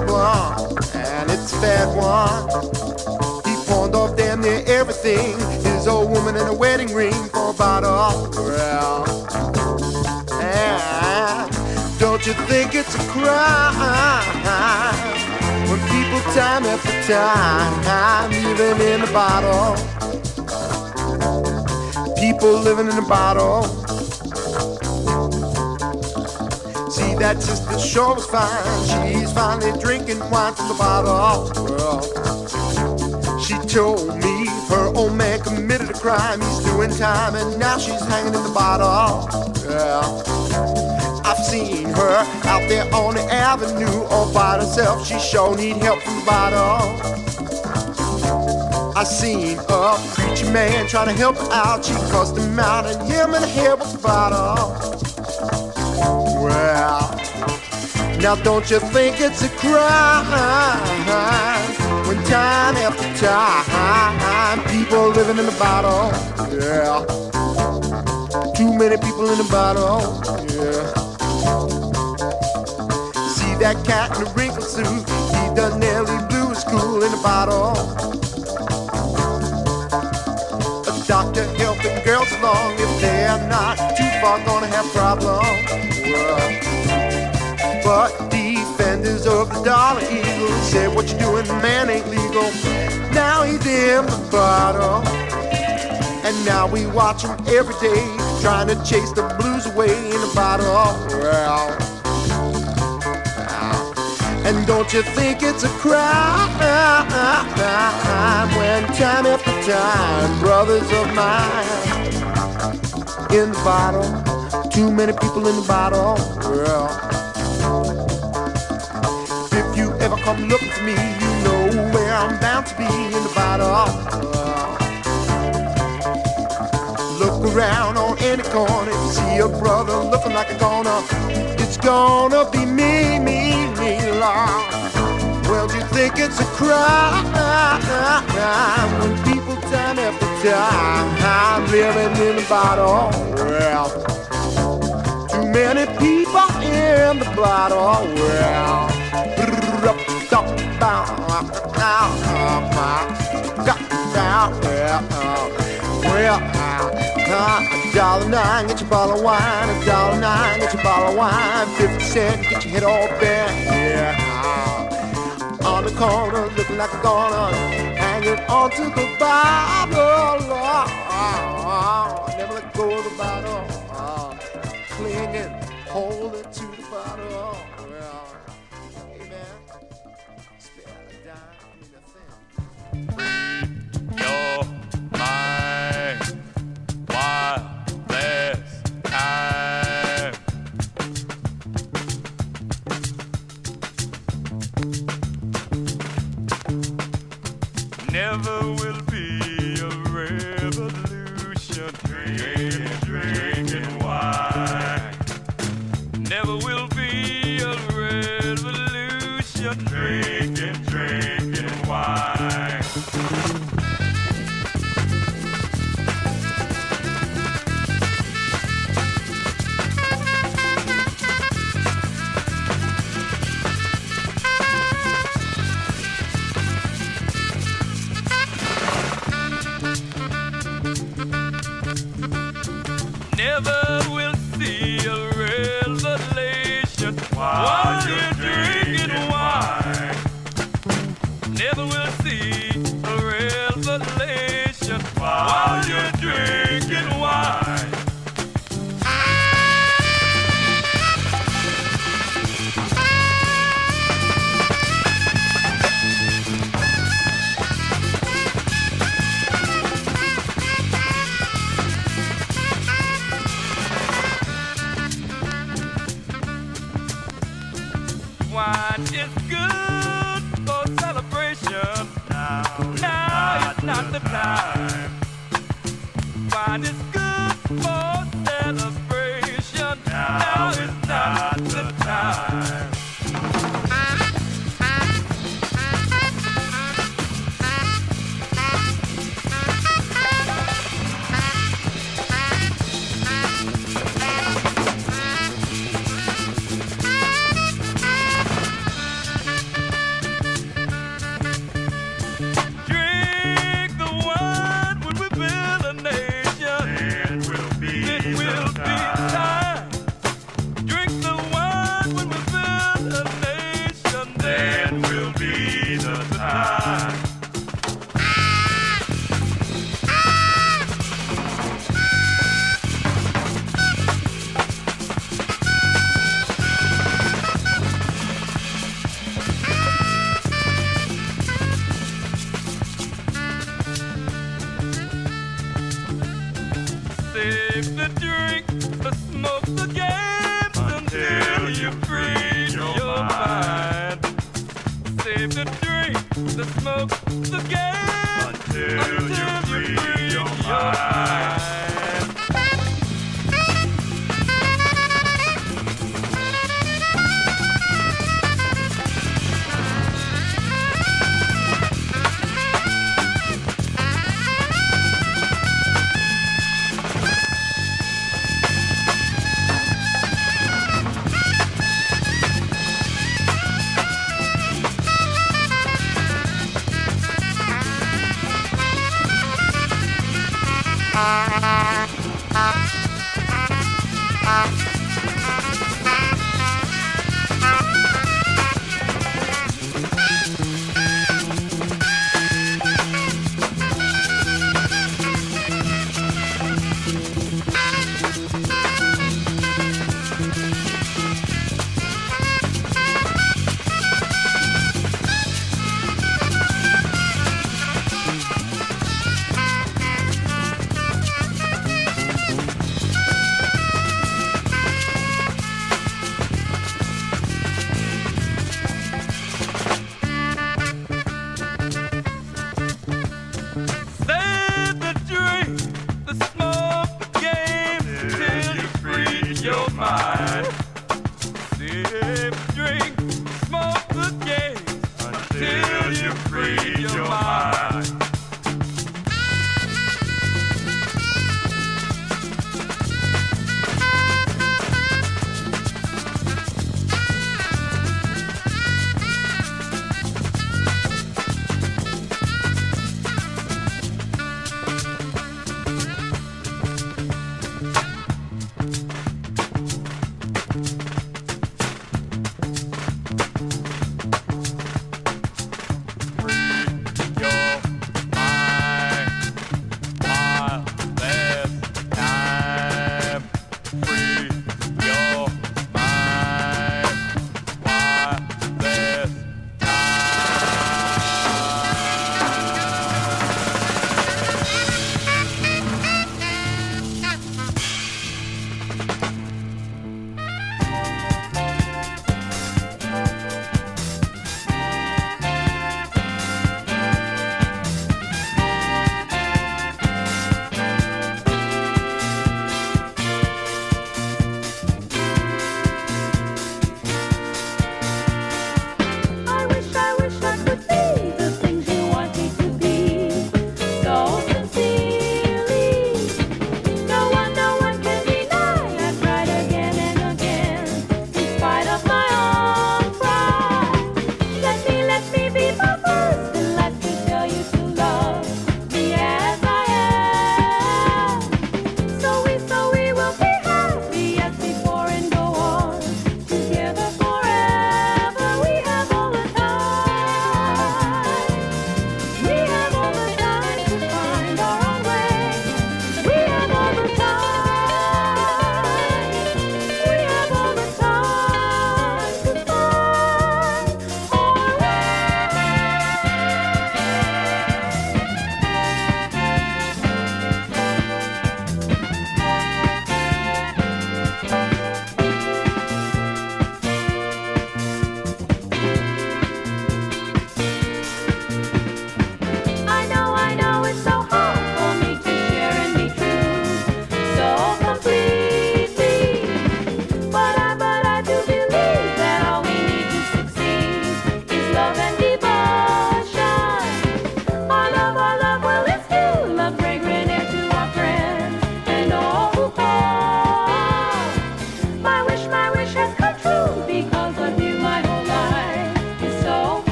problem, and it's a bad one. He pawned off damn near everything, his old woman and a wedding ring for a bottle. Well, and don't you think it's a crime when people time after time living in a bottle? People living in a bottle. That sister sure was fine. She's finally drinking wine from the bottle. Well, she told me her old man committed a crime. He's doing time and now she's hanging in the bottle. Yeah. I've seen her out there on the avenue all by herself. She sure need help from the bottle. I seen a preacher man trying to help her out. She cussed him out and him and the head with the bottle. Well, now don't you think it's a crime when time after time people living in the bottle? Yeah. Too many people in the bottle. Yeah. See that cat in the wrinkled suit? He done nearly blew his school in the bottle. A doctor helping girls along if they're not too far gonna have problems. But defenders of the dollar eagle say what you doing, man, ain't legal. Now he's in the bottle. And now we watch him every day, trying to chase the blues away in the bottle. And don't you think it's a crime when time after time, brothers of mine in the bottle, too many people in the bottle. Well, if you ever come looking for me, you know where I'm bound to be in the bottle. Look around on any corner, see a brother looking like a goner. It's gonna be me, me, me, Lord. Well, do you think it's a crime when people time after time living in the bottle? Well, too many people in the bottle. Oh, well, oh. well, a dollar nine, get your bottle of wine. A dollar nine, get your bottle of wine. Fifty cent, get your head all bent. Yeah. On the corner, looking like a goner, hanging onto the bottle. Oh, never let go of the bottle. Oh, clinging, holding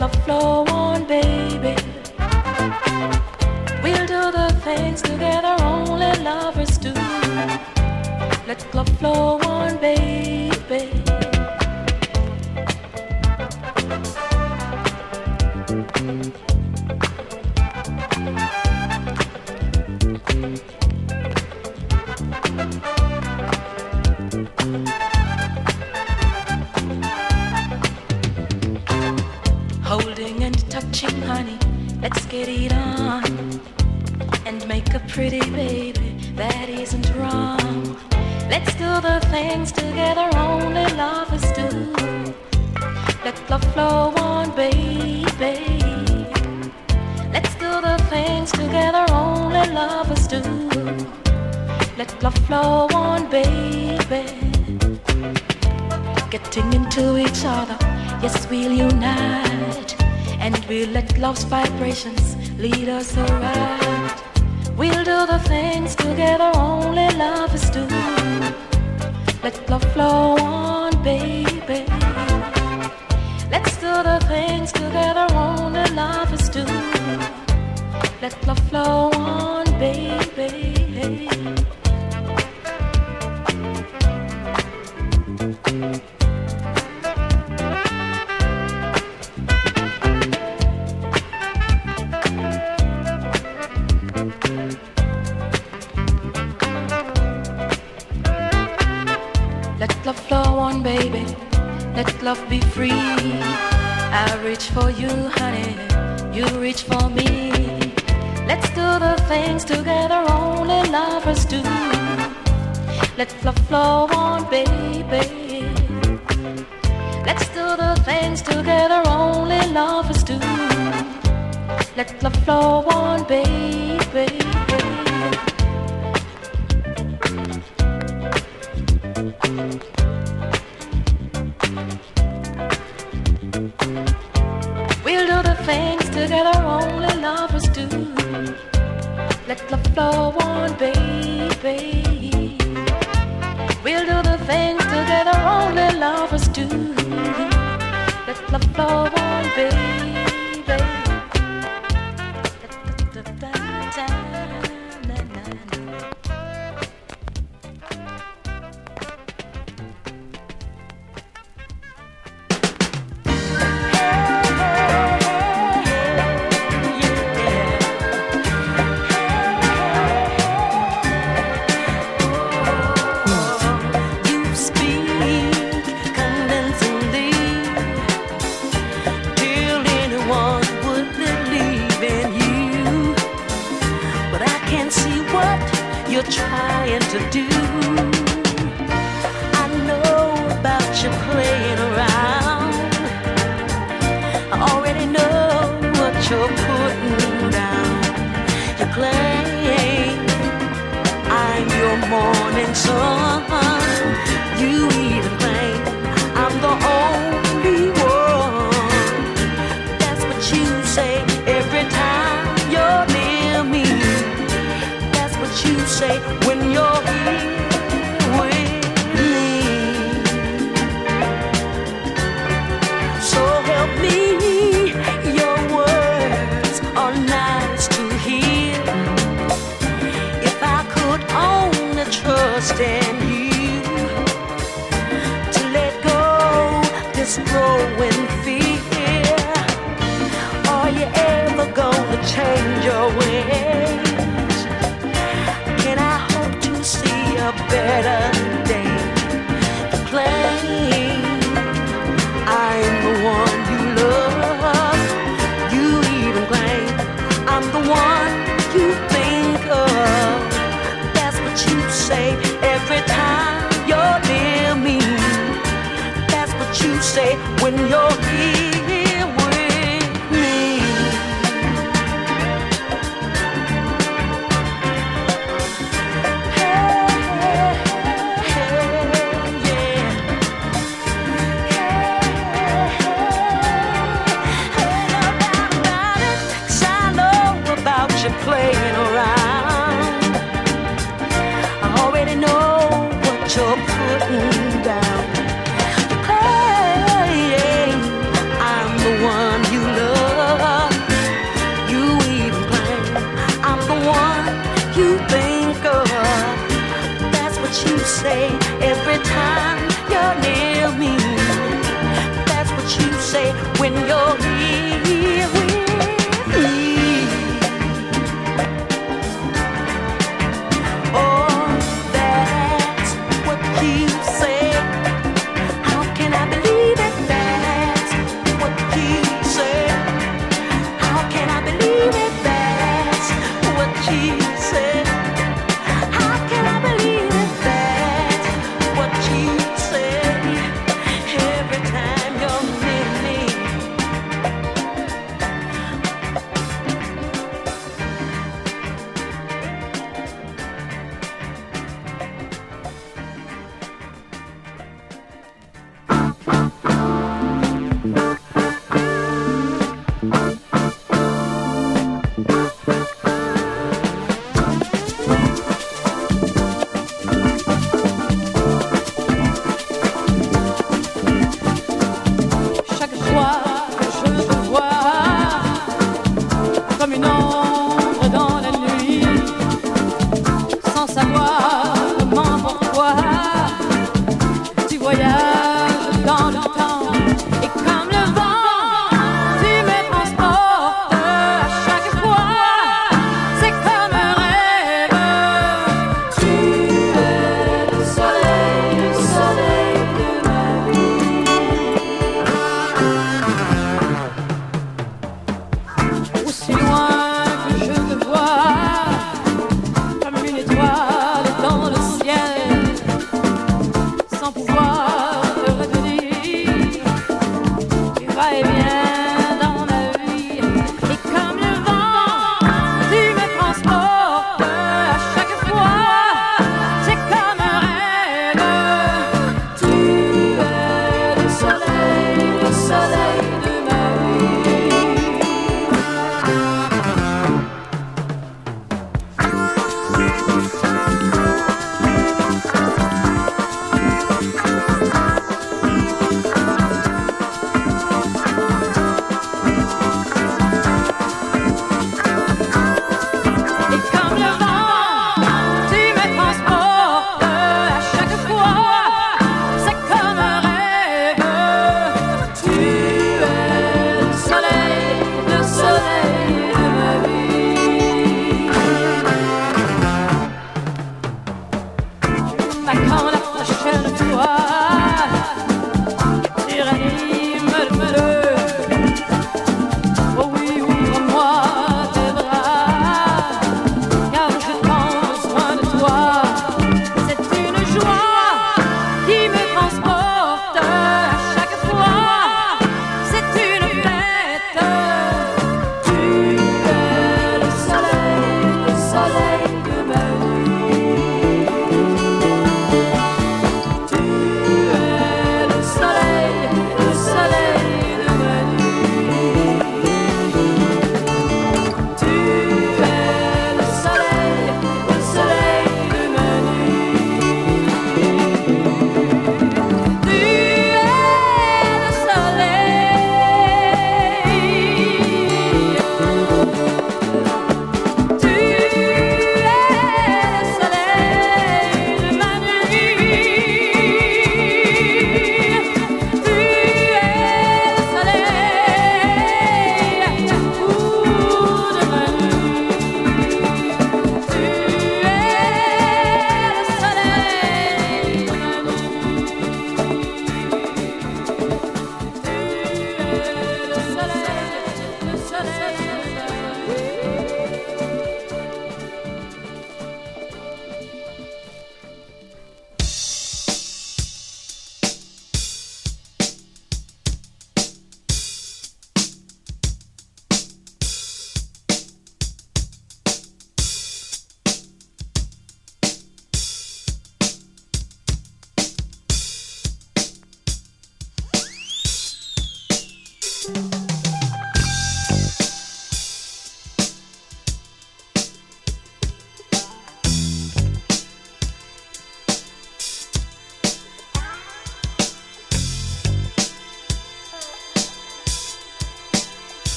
Love flow on, baby. We'll do the things together only lovers do. Let love flow on, baby. Holding get it on. And make a pretty baby that isn't wrong. Let's do the things together only lovers do. Let love flow on, baby. Let's do the things together only lovers do. Let love flow on, baby. Getting into each other, yes, we'll unite. And we'll let love's vibrations lead us around. We'll do the things together only lovers do. Let love flow on, baby. Let's do the things together only lovers do. Let love flow on, baby. Love be free. I reach for you, honey. You reach for me. Let's do the things together only lovers do. Let love flow on, baby. Let's do the things together only lovers do. Let love flow on, baby. Let love flow on, baby. We'll do the things together only lovers do. Let love flow on, baby. What you're trying to do. I know about you playing around. I already know what you're putting down. You claim I'm your morning sun. You even claim I'm the only what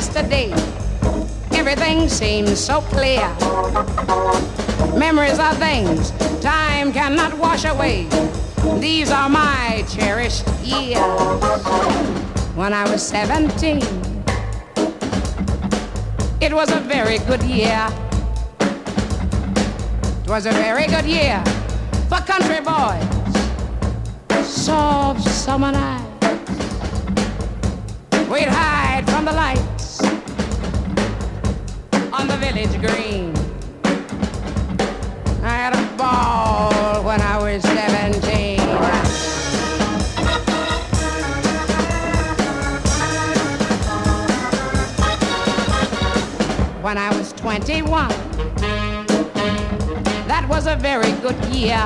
yesterday. Everything seems so clear. Memories are things time cannot wash away. These are my cherished years. When I was 17, it was a very good year. It was a very good year for country boys. Soft summer nights. We'd from the lights on the village green. I had a ball when I was 17. When I was 21, that was a very good year.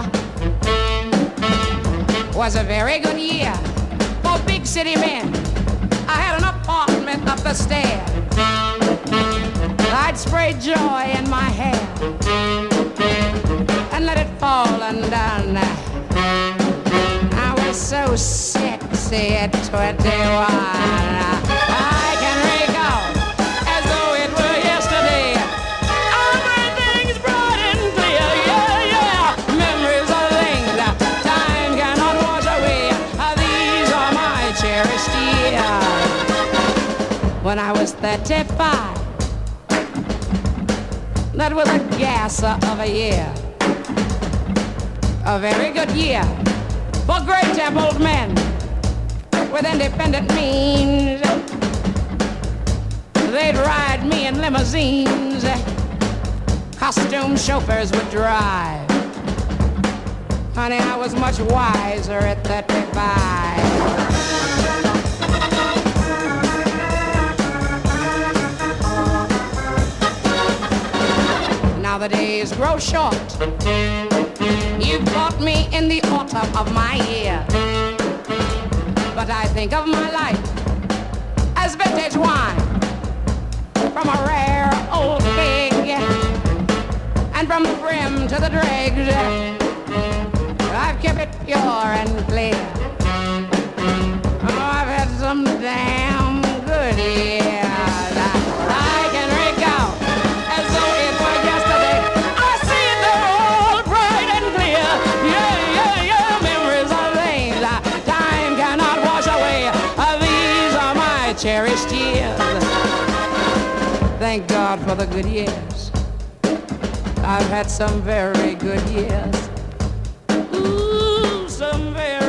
Was a very good year for big city men. I had up the stairs. I'd spray joy in my hair and let it fall undone. I was so sexy at 21. When I was 35. That was a gasser of a year. A very good year for great templed men with independent means. They'd ride me in limousines. Costume chauffeurs would drive. Honey, I was much wiser at 35. Now the days grow short. You caught me in the autumn of my year. But I think of my life as vintage wine from a rare old keg. And from the brim to the dregs, I've kept it pure and clear. Oh, I've had some damn good years. out for the good years. I've had some very good years. Ooh, some very